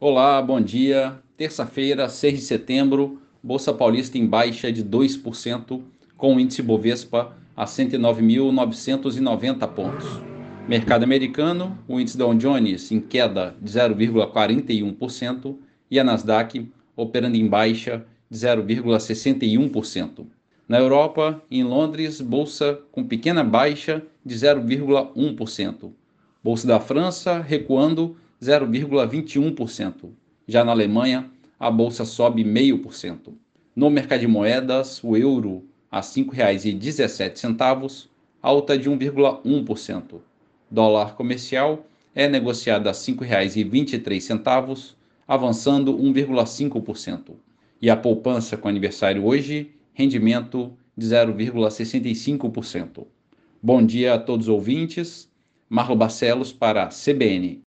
Olá, bom dia. Terça-feira, 6 de setembro, Bolsa Paulista em baixa de 2%, com o índice Bovespa a 109.990 pontos. Mercado americano, o índice Dow Jones em queda de 0,41% e a Nasdaq operando em baixa de 0,61%. Na Europa, em Londres, bolsa com pequena baixa de 0,1%. Bolsa da França recuando 0,21%. Já na Alemanha, a bolsa sobe 0,5%. No mercado de moedas, o euro a R$ 5,17, alta de 1,1%. Dólar comercial é negociado a R$ 5,23, avançando 1,5%. E a poupança com aniversário hoje, rendimento de 0,65%. Bom dia a todos os ouvintes. Marlo Barcelos para a CBN.